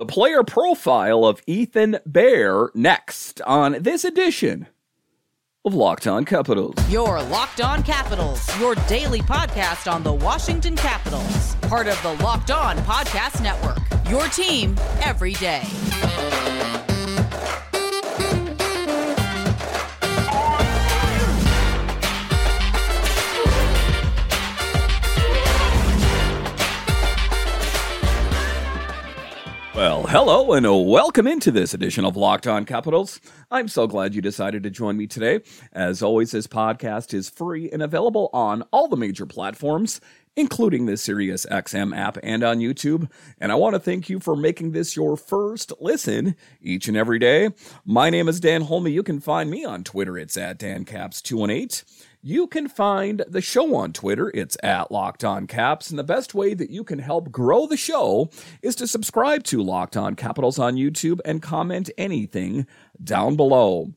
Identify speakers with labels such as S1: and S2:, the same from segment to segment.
S1: the player profile of Ethan Bear next on this edition of Locked On Capitals.
S2: Your Locked On Capitals, your daily podcast on the Washington Capitals, part of the Locked On Podcast Network. Your team every day.
S1: Well, hello and welcome into this edition of Locked On Capitals. I'm so glad you decided to join me today. As always, this podcast is free and available on all the major platforms, including the Sirius XM app and on YouTube. And I want to thank you for making this your first listen each and every day. My name is Dan Holme. You can find me on Twitter. It's at DanCaps218. You can find the show on Twitter. It's at Locked On Caps. And the best way that you can help grow the show is to subscribe to Locked On Capitals on YouTube and comment anything down below.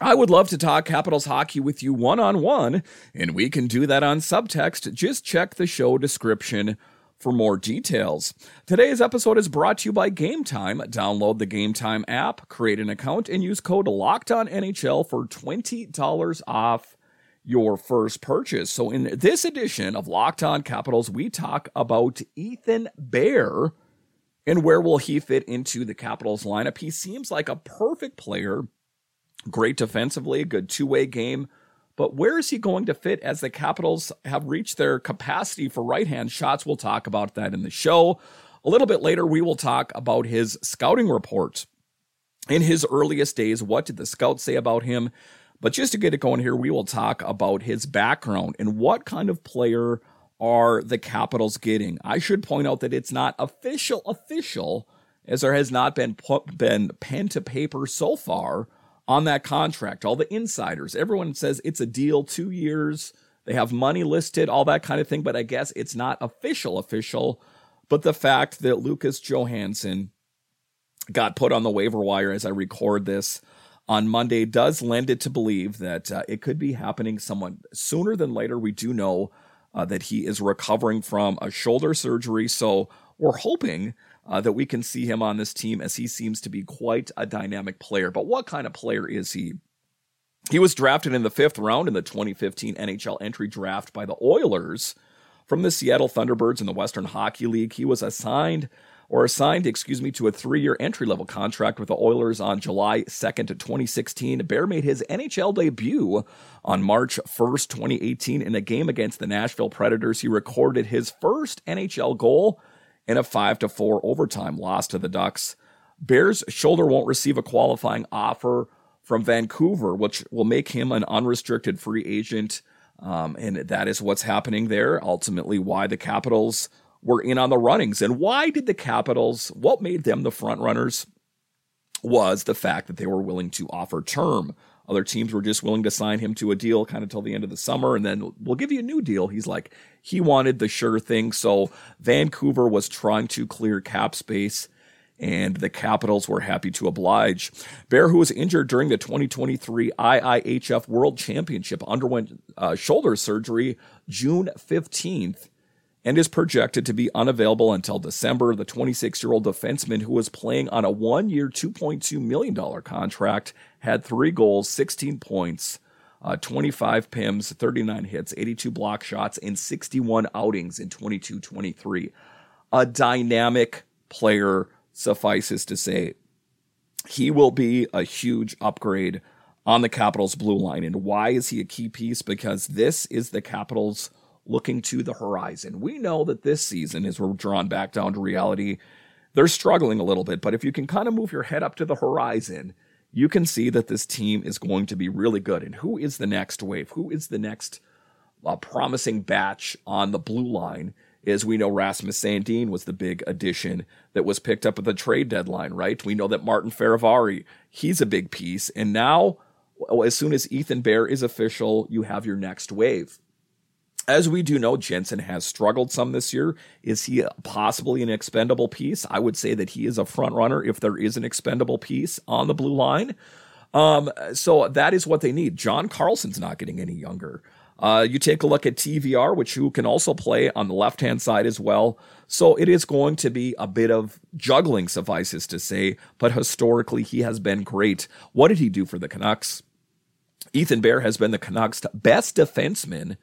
S1: I would love to talk Capitals hockey with you one on one, and we can do that on subtext. Just check the show description for more details. Today's episode is brought to you by Gametime. Download the Gametime app, create an account, and use code LOCKEDONNHL for $20 off your first purchase. So, in this edition of Locked On Capitals, we talk about Ethan Bear and where will he fit into the Capitals lineup. He seems like a perfect player, great defensively, a good two way game. But where is he going to fit as the Capitals have reached their capacity for right hand shots? We'll talk about that in the show. A little bit later, we will talk about his scouting report. In his earliest days, what did the scouts say about him? But just to get it going here, we will talk about his background and what kind of player are the Capitals getting. I should point out that it's not official official as there has not been put, been pen to paper so far on that contract. All the insiders, everyone says it's a deal, 2 years. They have money listed, all that kind of thing, but I guess it's not official official. But the fact that Lucas Johansen got put on the waiver wire as I record this on Monday does lend it to believe that uh, it could be happening somewhat sooner than later. We do know uh, that he is recovering from a shoulder surgery, so we're hoping uh, that we can see him on this team as he seems to be quite a dynamic player. But what kind of player is he? He was drafted in the fifth round in the 2015 NHL entry draft by the Oilers from the Seattle Thunderbirds in the Western Hockey League. He was assigned or assigned, excuse me, to a three year entry level contract with the Oilers on July 2nd, 2016. Bear made his NHL debut on March 1st, 2018, in a game against the Nashville Predators. He recorded his first NHL goal in a 5 to 4 overtime loss to the Ducks. Bear's shoulder won't receive a qualifying offer from Vancouver, which will make him an unrestricted free agent. Um, and that is what's happening there. Ultimately, why the Capitals were in on the runnings. And why did the Capitals, what made them the front runners was the fact that they were willing to offer term. Other teams were just willing to sign him to a deal kind of till the end of the summer, and then we'll give you a new deal. He's like, he wanted the sure thing. So Vancouver was trying to clear cap space, and the Capitals were happy to oblige. Bear, who was injured during the 2023 IIHF World Championship, underwent uh, shoulder surgery June 15th and is projected to be unavailable until December. The 26 year old defenseman, who was playing on a one year, $2.2 million contract, had three goals, 16 points, uh, 25 PIMs, 39 hits, 82 block shots, and 61 outings in 22 23. A dynamic player, suffices to say. He will be a huge upgrade on the Capitals' blue line. And why is he a key piece? Because this is the Capitals' looking to the horizon. We know that this season, as we're drawn back down to reality, they're struggling a little bit. But if you can kind of move your head up to the horizon, you can see that this team is going to be really good. And who is the next wave? Who is the next uh, promising batch on the blue line? As we know, Rasmus Sandin was the big addition that was picked up at the trade deadline, right? We know that Martin Fehervary, he's a big piece. And now, as soon as Ethan Bear is official, you have your next wave. As we do know, Jensen has struggled some this year. Is he possibly an expendable piece? I would say that he is a front runner if there is an expendable piece on the blue line. Um, so that is what they need. John Carlson's not getting any younger. Uh, you take a look at TVR, which you can also play on the left hand side as well. So it is going to be a bit of juggling, suffices to say, but historically he has been great. What did he do for the Canucks? Ethan Bear has been the Canucks' best defenseman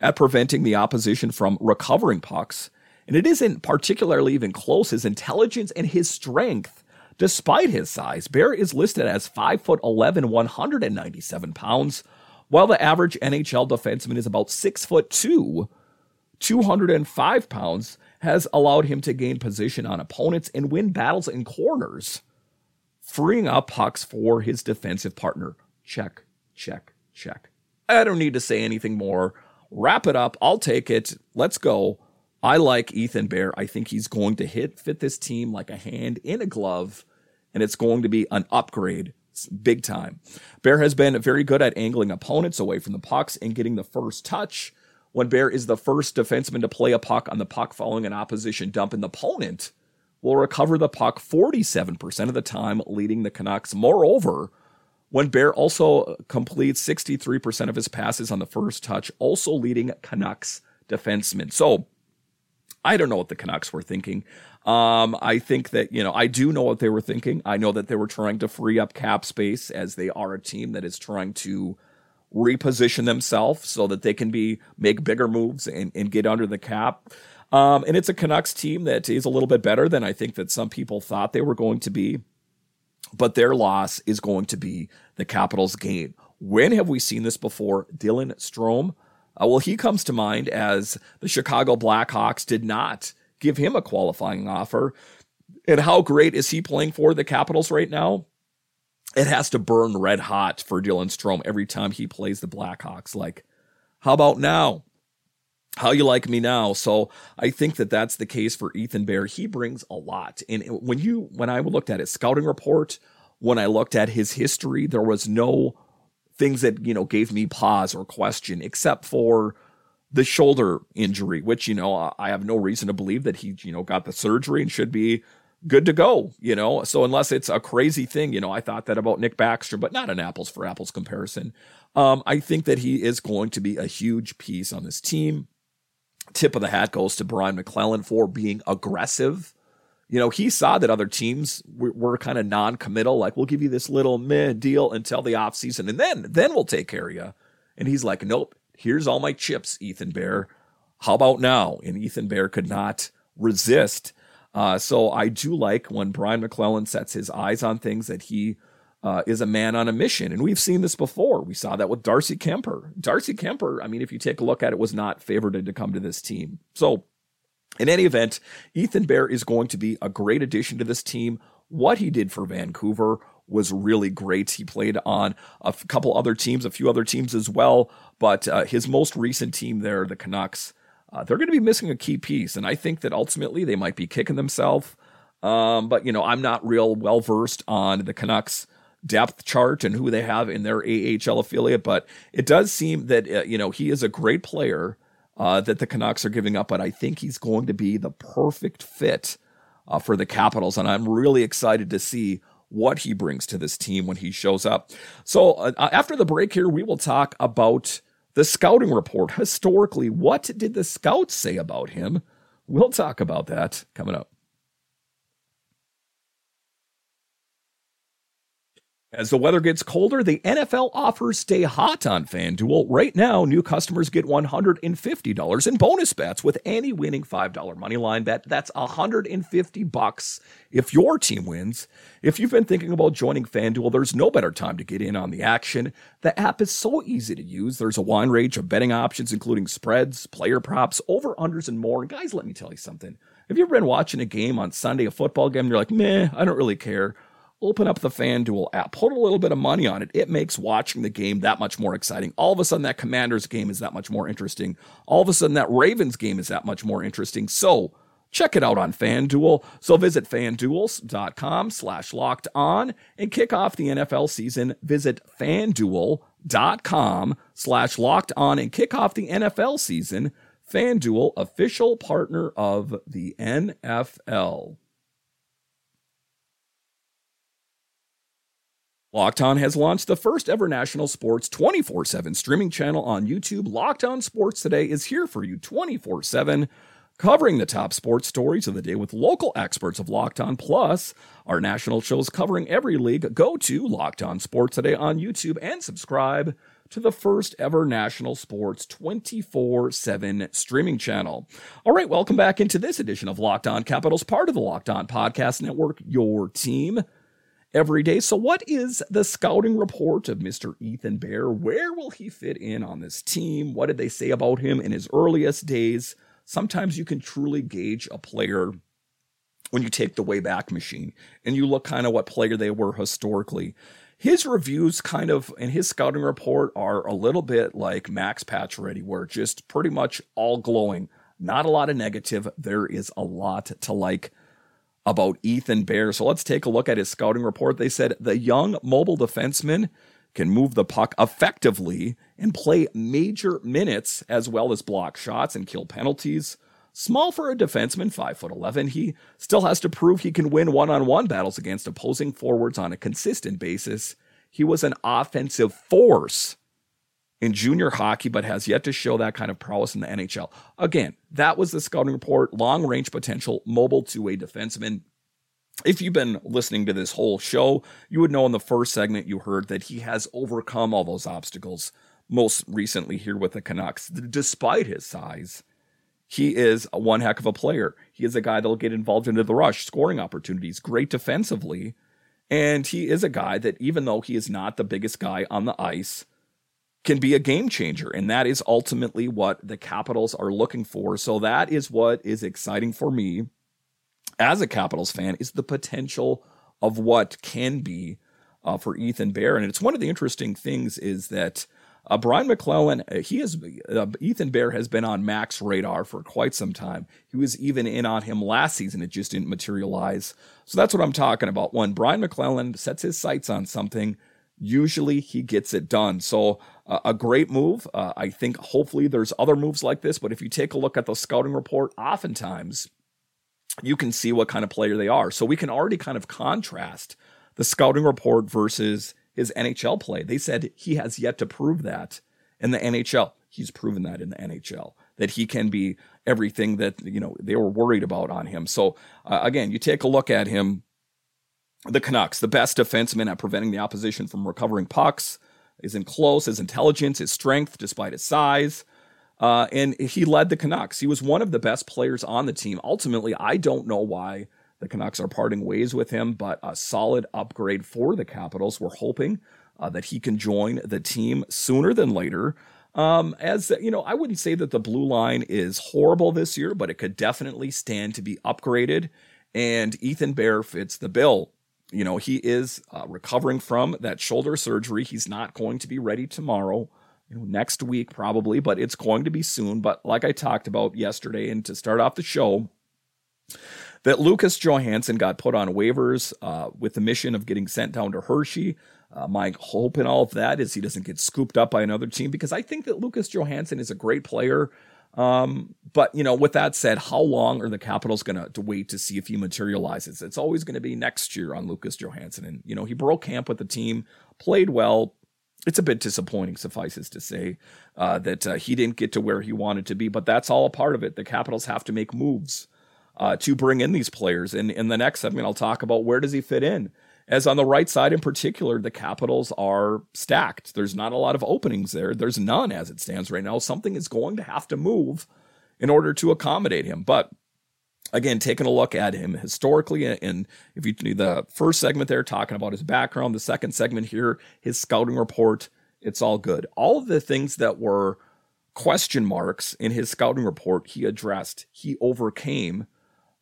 S1: at preventing the opposition from recovering pucks. And it isn't particularly even close. His intelligence and his strength, despite his size, Bear is listed as 5 foot 11, 197 pounds, while the average NHL defenseman is about 6 foot 2, 205 pounds, has allowed him to gain position on opponents and win battles in corners, freeing up pucks for his defensive partner. Check, check, check. I don't need to say anything more wrap it up. I'll take it. Let's go. I like Ethan Bear. I think he's going to hit fit this team like a hand in a glove, and it's going to be an upgrade big time. Bear has been very good at angling opponents away from the pucks and getting the first touch. When Bear is the first defenseman to play a puck on the puck following an opposition dump, the opponent will recover the puck 47% of the time, leading the Canucks. Moreover, when Bear also completes 63% of his passes on the first touch, also leading Canucks defensemen. So I don't know what the Canucks were thinking. Um, I think that, you know, I do know what they were thinking. I know that they were trying to free up cap space as they are a team that is trying to reposition themselves so that they can be make bigger moves and, and get under the cap. Um, and it's a Canucks team that is a little bit better than I think that some people thought they were going to be but their loss is going to be the Capitals' gain. When have we seen this before? Dylan Strome. Uh, well, he comes to mind as the Chicago Blackhawks did not give him a qualifying offer. And how great is he playing for the Capitals right now? It has to burn red hot for Dylan Strome every time he plays the Blackhawks. Like, how about now? How you like me now. So I think that that's the case for Ethan Bear. He brings a lot. And when you, when I looked at his scouting report, when I looked at his history, there was no things that, you know, gave me pause or question except for the shoulder injury, which, you know, I have no reason to believe that he, you know, got the surgery and should be good to go, you know. So unless it's a crazy thing, you know, I thought that about Nick baxter but not an apples for apples comparison. Um, I think that he is going to be a huge piece on this team tip of the hat goes to Brian MacLellan for being aggressive. You know, he saw that other teams were, were kind of non-committal, like we'll give you this little meh deal until the offseason, and then then we'll take care of you. And he's like, nope, here's all my chips, Ethan Bear. How about now? And Ethan Bear could not resist. Uh, so I do like when Brian MacLellan sets his eyes on things that he uh, is a man on a mission. And we've seen this before. We saw that with Darcy Kuemper. Darcy Kuemper, I mean, if you take a look at it, was not favored to come to this team. So, in any event, Ethan Bear is going to be a great addition to this team. What he did for Vancouver was really great. He played on a couple other teams, a few other teams as well, but uh, his most recent team there, the Canucks, uh, they're going to be missing a key piece. And I think that ultimately they might be kicking themselves. Um, but, you know, I'm not real well versed on the Canucks depth chart and who they have in their AHL affiliate, but it does seem that uh, you know he is a great player uh, that the Canucks are giving up, but I think he's going to be the perfect fit uh, for the Capitals, and I'm really excited to see what he brings to this team when he shows up. So uh, uh, after the break here, we will talk about the scouting report. Historically, what did the scouts say about him? We'll talk about that coming up. As the weather gets colder, the NFL offers stay hot on FanDuel. Right now, new customers get $150 in bonus bets with any winning $5 money line bet. That's 150 bucks if your team wins. If you've been thinking about joining FanDuel, there's no better time to get in on the action. The app is so easy to use. There's a wide range of betting options, including spreads, player props, over-unders, and more. And guys, let me tell you something. Have you ever been watching a game on Sunday, a football game, and you're like, meh, I don't really care open up the FanDuel app, put a little bit of money on it. It makes watching the game that much more exciting. All of a sudden, that Commanders game is that much more interesting. All of a sudden, that Ravens game is that much more interesting. So, check it out on FanDuel. So visit fanduel.com slash locked on and kick off the NFL season. Visit fanduel.com slash locked on and kick off the NFL season. FanDuel, official partner of the NFL. Locked On has launched the first ever national sports 24 7 streaming channel on YouTube. Locked On Sports Today is here for you 24 7, covering the top sports stories of the day with local experts of Locked On. Plus, our national shows covering every league. Go to Locked On Sports Today on YouTube and subscribe to the first ever national sports 24 7 streaming channel. All right, welcome back into this edition of Locked On Capitals, part of the Locked On Podcast Network, your team every day. So, what is the scouting report of Mr. Ethan Bear? Where will he fit in on this team? What did they say about him in his earliest days? Sometimes you can truly gauge a player when you take the Wayback Machine and you look kind of what player they were historically. His reviews, kind of, and his scouting report are a little bit like Max Patch Pacioretty, where just pretty much all glowing. Not a lot of negative. There is a lot to like about Ethan Bear. So let's take a look at his scouting report. They said the young mobile defenseman can move the puck effectively and play major minutes as well as block shots and kill penalties. Small for a defenseman, 5'11, he still has to prove he can win one on one battles against opposing forwards on a consistent basis. He was an offensive force in junior hockey, but has yet to show that kind of prowess in the NHL. Again, that was the scouting report long range potential, mobile two way defenseman. If you've been listening to this whole show, you would know in the first segment you heard that he has overcome all those obstacles, most recently here with the Canucks. Despite his size, he is one heck of a player. He is a guy that'll get involved into the rush, scoring opportunities, great defensively. And he is a guy that, even though he is not the biggest guy on the ice, can be a game changer. And that is ultimately what the Capitals are looking for. So that is what is exciting for me as a Capitals fan is the potential of what can be uh, for Ethan Bear. And it's one of the interesting things is that uh, Brian MacLellan, uh, he has uh, Ethan Bear has been on Mac's radar for quite some time. He was even in on him last season; it just didn't materialize. So that's what I'm talking about. When Brian MacLellan sets his sights on something, usually he gets it done. So uh, a great move. Uh, I think hopefully there's other moves like this, but if you take a look at the scouting report, oftentimes you can see what kind of player they are. So we can already kind of contrast the scouting report versus his NHL play. They said he has yet to prove that in the NHL. He's proven that in the NHL that he can be everything that you know they were worried about on him. So uh, again, you take a look at him the Canucks, the best defenseman at preventing the opposition from recovering pucks, is in close, his intelligence, his strength, despite his size. Uh, and he led the Canucks. He was one of the best players on the team. Ultimately, I don't know why the Canucks are parting ways with him, but a solid upgrade for the Capitals. We're hoping uh, that he can join the team sooner than later. Um, as you know, I wouldn't say that the blue line is horrible this year, but it could definitely stand to be upgraded. And Ethan Bear fits the bill you know, he is uh, recovering from that shoulder surgery. He's not going to be ready tomorrow, you know, next week probably, but it's going to be soon. But like I talked about yesterday, and to start off the show, that Lucas Johansen got put on waivers uh, with the mission of getting sent down to Hershey. Uh, my hope in all of that is he doesn't get scooped up by another team because I think that Lucas Johansen is a great player. Um, but you know, with that said, how long are the Capitals going to wait to see if he materializes? It's always going to be next year on Lucas Johansen, and you know he broke camp with the team, played well. It's a bit disappointing, suffices to say, uh, that uh, he didn't get to where he wanted to be. But that's all a part of it. The Capitals have to make moves uh, to bring in these players. And in the next segment, I'll talk about where does he fit in as on the right side in particular, the Capitals are stacked. There's not a lot of openings there. There's none as it stands right now. Something is going to have to move in order to accommodate him. But again, taking a look at him historically, and if you do the first segment there, talking about his background, the second segment here, his scouting report, it's all good. All the things that were question marks in his scouting report, he addressed, he overcame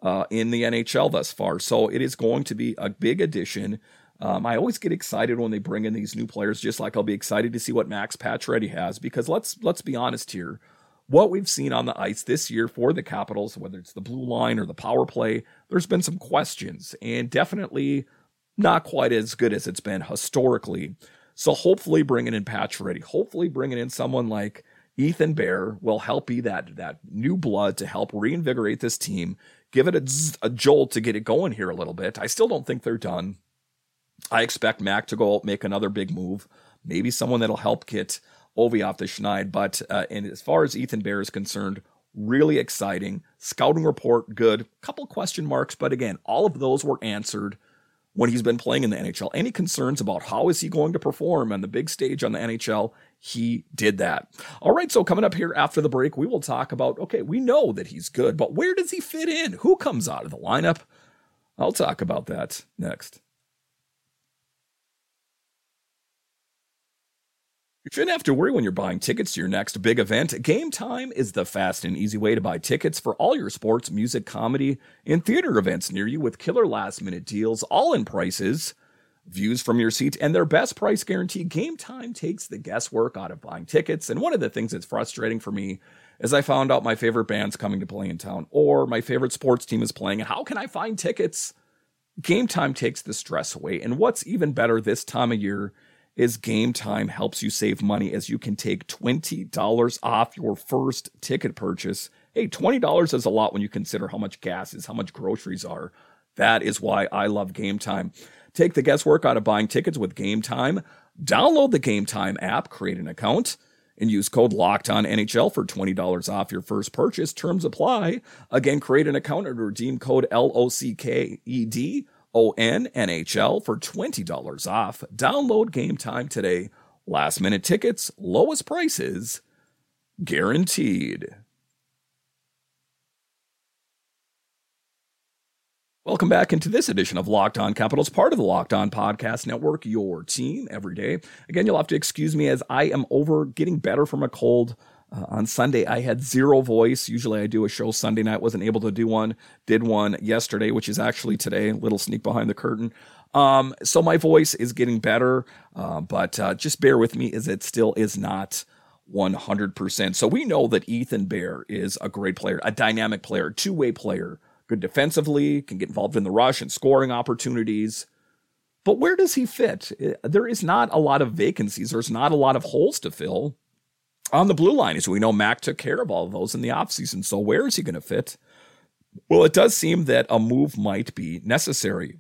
S1: uh, in the NHL thus far. So it is going to be a big addition. Um, I always get excited when they bring in these new players, just like I'll be excited to see what Max Pacioretty has. Because let's let's be honest here, what we've seen on the ice this year for the Capitals, whether it's the blue line or the power play, there's been some questions, and definitely not quite as good as it's been historically. So hopefully, bringing in Pacioretty, hopefully bringing in someone like Ethan Bear will help be that that new blood to help reinvigorate this team give it a, a jolt to get it going here a little bit. I still don't think they're done. I expect Mac to go make another big move, maybe someone that'll help get Ovi off the schneid. But uh, and as far as Ethan Bear is concerned, really exciting. Scouting report, good. Couple question marks, but again, all of those were answered when he's been playing in the NHL. Any concerns about how is he going to perform on the big stage on the NHL? He did that. All right, so coming up here after the break, we will talk about okay, we know that he's good, but where does he fit in? Who comes out of the lineup? I'll talk about that next. You shouldn't have to worry when you're buying tickets to your next big event. Gametime is the fast and easy way to buy tickets for all your sports, music, comedy, and theater events near you with killer last minute deals, all in prices, views from your seat, and their best price guarantee. Gametime takes the guesswork out of buying tickets. And one of the things that's frustrating for me is I found out my favorite band's coming to play in town or my favorite sports team is playing. And how can I find tickets? Gametime takes the stress away. And what's even better this time of year is Gametime helps you save money as you can take $20 off your first ticket purchase. Hey, $20 is a lot when you consider how much gas is, how much groceries are. That is why I love Gametime. Take the guesswork out of buying tickets with Gametime. Download the Gametime app, create an account, and use code Locked on NHL for $20 off your first purchase. Terms apply. Again, create an account and redeem code LOCKED ON NHL for $20 off. Download Gametime today. Last minute tickets, lowest prices, guaranteed. Welcome back into this edition of Locked On Capitals, part of the Locked On Podcast Network, your team every day. Again, you'll have to excuse me as I am over getting better from a cold. Uh, on Sunday, I had zero voice. Usually, I do a show Sunday night. Wasn't able to do one. Did one yesterday, which is actually today. Little sneak behind the curtain. Um, so my voice is getting better, uh, but uh, just bear with me, as it still is not 100%. So we know that Ethan Bear is a great player, a dynamic player, two way player, good defensively, can get involved in the rush and scoring opportunities. But where does he fit? Uh, there is not a lot of vacancies. There's not a lot of holes to fill on the blue line. As we know, Mac took care of all of those in the offseason. So where is he going to fit? Well, it does seem that a move might be necessary.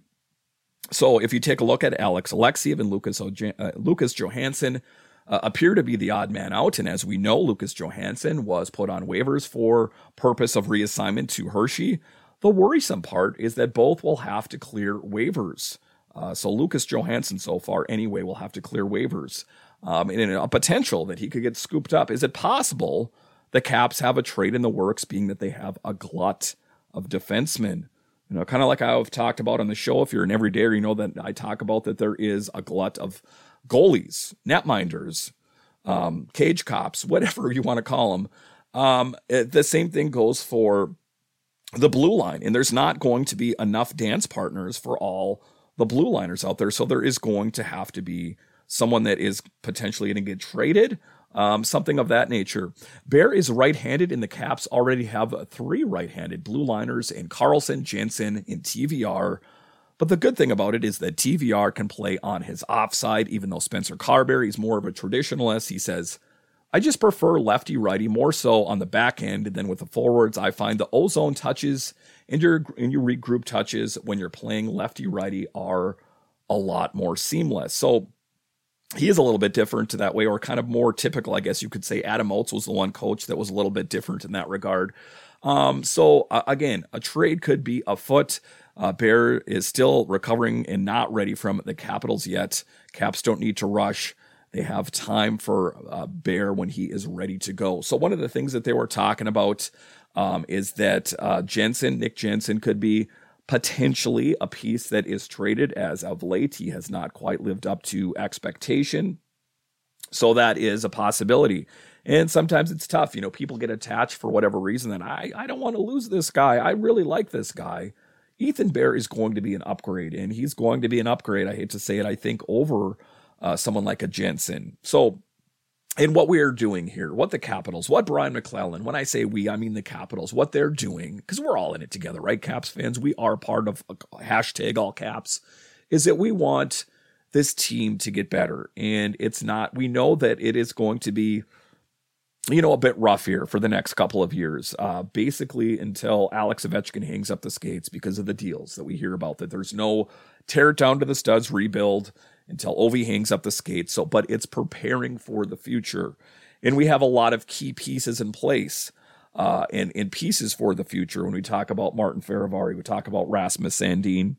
S1: So if you take a look at Alex Alexeyev and Lucas, uh, Lucas Johansen, uh, appear to be the odd man out. And as we know, Lucas Johansen was put on waivers for purpose of reassignment to Hershey. The worrisome part is that both will have to clear waivers. Uh, so Lucas Johansen so far anyway, will have to clear waivers um, and a potential that he could get scooped up. Is it possible the Caps have a trade in the works, being that they have a glut of defensemen? You know, kind of like I've talked about on the show. If you're an everydayer, you know that I talk about that there is a glut of goalies, netminders, um, cage cops, whatever you want to call them. Um, it, the same thing goes for the blue line, and there's not going to be enough dance partners for all the blue liners out there. So there is going to have to be someone that is potentially going to get traded, um, something of that nature. Bear is right handed, and the Caps already have three right handed blue liners in Carlson, Jensen, and TVR. But the good thing about it is that TVR can play on his offside, even though Spencer Carbery is more of a traditionalist. He says, I just prefer lefty righty more so on the back end than with the forwards. I find the ozone touches and your and your regroup touches when you're playing lefty righty are a lot more seamless. So he is a little bit different to that way, or kind of more typical, I guess you could say. Adam Oates was the one coach that was a little bit different in that regard. Um, so uh, again, a trade could be afoot. Uh, Bear is still recovering and not ready from the Capitals yet. Caps don't need to rush. They have time for uh, Bear when he is ready to go. So one of the things that they were talking about um, is that uh, Jensen, Nick Jensen, could be potentially a piece that is traded as of late. He has not quite lived up to expectation. So that is a possibility. And sometimes it's tough. You know, people get attached for whatever reason that I, I don't want to lose this guy. I really like this guy. Ethan Bear is going to be an upgrade, and he's going to be an upgrade. I hate to say it, I think, over uh, someone like a Jensen. So and what we are doing here, what the Capitals, what Brian MacLellan, when I say we, I mean the Capitals, what they're doing, because we're all in it together, right? Caps fans, we are part of hashtag all caps, is that we want this team to get better. And it's not, we know that it is going to be you know, a bit rough here for the next couple of years. Uh, basically, until Alex Ovechkin hangs up the skates because of the deals that we hear about, that there's no tear it down to the studs rebuild until Ovi hangs up the skates. So, but it's preparing for the future. And we have a lot of key pieces in place uh, and, and pieces for the future. When we talk about Martin Fehervary, we talk about Rasmus Sandin.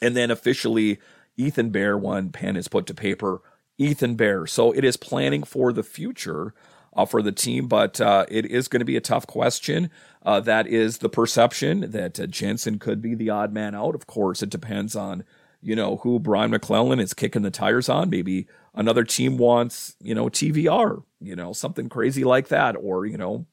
S1: And then officially, Ethan Bear, one pen is put to paper. Ethan Bear. So it is planning for the future uh, for the team, but uh, it is going to be a tough question. Uh, that is the perception that uh, Jensen could be the odd man out. Of course, it depends on you know who Brian MacLellan is kicking the tires on. Maybe another team wants you know TVR, you know something crazy like that, or you know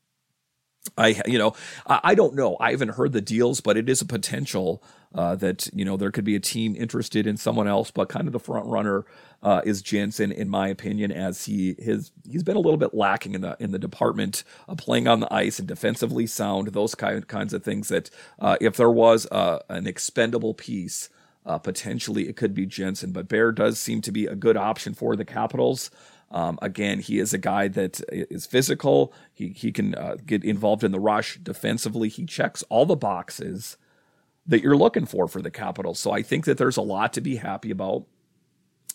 S1: I, you know, I don't know. I haven't heard the deals, but it is a potential uh, that you know there could be a team interested in someone else. But kind of the front runner uh, is Jensen, in my opinion, as he his he's been a little bit lacking in the in the department of playing on the ice and defensively sound. Those kind kinds of things that uh, if there was uh, an expendable piece. Uh, potentially, it could be Jensen, but Bear does seem to be a good option for the Capitals. Um, again, he is a guy that is physical. He he can uh, get involved in the rush defensively. He checks all the boxes that you're looking for for the Capitals. So I think that there's a lot to be happy about.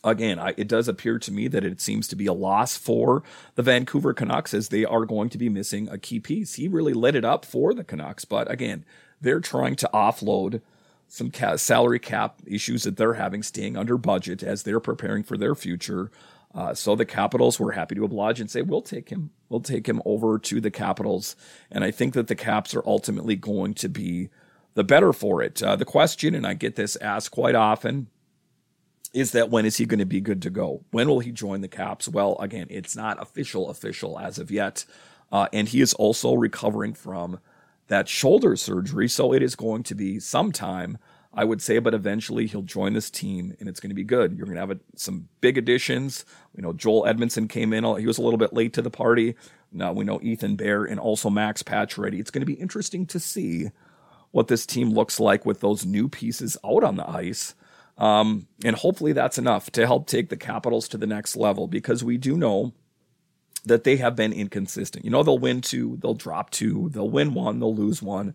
S1: Again, I, it does appear to me that it seems to be a loss for the Vancouver Canucks as they are going to be missing a key piece. He really lit it up for the Canucks, but again, they're trying to offload some ca- salary cap issues that they're having, staying under budget as they're preparing for their future. Uh, so the Capitals were happy to oblige and say, we'll take him. We'll take him over to the Capitals. And I think that the Caps are ultimately going to be the better for it. Uh, the question, and I get this asked quite often, is that when is he going to be good to go? When will he join the Caps? Well, again, it's not official, official as of yet. Uh, and he is also recovering from that shoulder surgery. So it is going to be sometime I would say, but eventually he'll join this team and it's going to be good. You're going to have a, some big additions. You know, Joel Edmondson came in. He was a little bit late to the party. Now we know Ethan Bear and also Max Pacioretty. It's going to be interesting to see what this team looks like with those new pieces out on the ice. Um, and hopefully that's enough to help take the Capitals to the next level because we do know that they have been inconsistent. You know, they'll win two, they'll drop two, they'll win one, they'll lose one.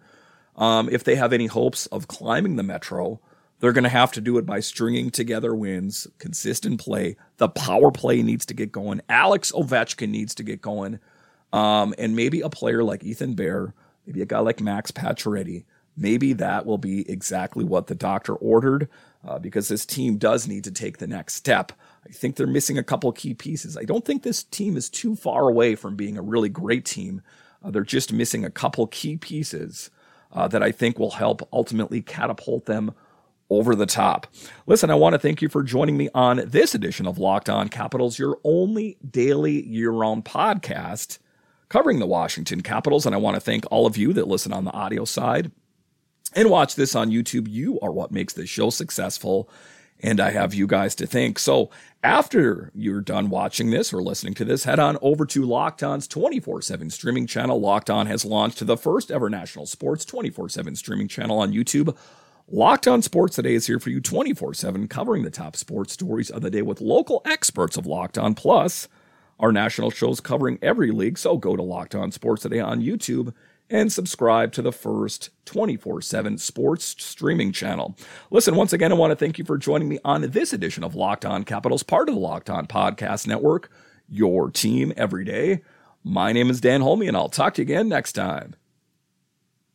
S1: Um, if they have any hopes of climbing the Metro, they're going to have to do it by stringing together wins, consistent play. The power play needs to get going. Alex Ovechkin needs to get going. Um, and maybe a player like Ethan Bear, maybe a guy like Max Pacioretty, maybe that will be exactly what the doctor ordered uh, because this team does need to take the next step. I think they're missing a couple key pieces. I don't think this team is too far away from being a really great team. Uh, they're just missing a couple key pieces uh, that I think will help ultimately catapult them over the top. Listen, I want to thank you for joining me on this edition of Locked On Capitals, your only daily year round podcast covering the Washington Capitals. And I want to thank all of you that listen on the audio side and watch this on YouTube. You are what makes this show successful. And I have you guys to thank. So after you're done watching this or listening to this, head on over to Locked On's 24 7 streaming channel. Locked On has launched the first ever national sports 24 7 streaming channel on YouTube. Locked On Sports Today is here for you 24 7, covering the top sports stories of the day with local experts of Locked On Plus. Our national shows covering every league, so go to Locked On Sports Today on YouTube and subscribe to the first 24 7 sports streaming channel. Listen, once again, I want to thank you for joining me on this edition of Locked On Capitals, part of the Locked On Podcast Network, your team every day. My name is Dan Holme, and I'll talk to you again next time.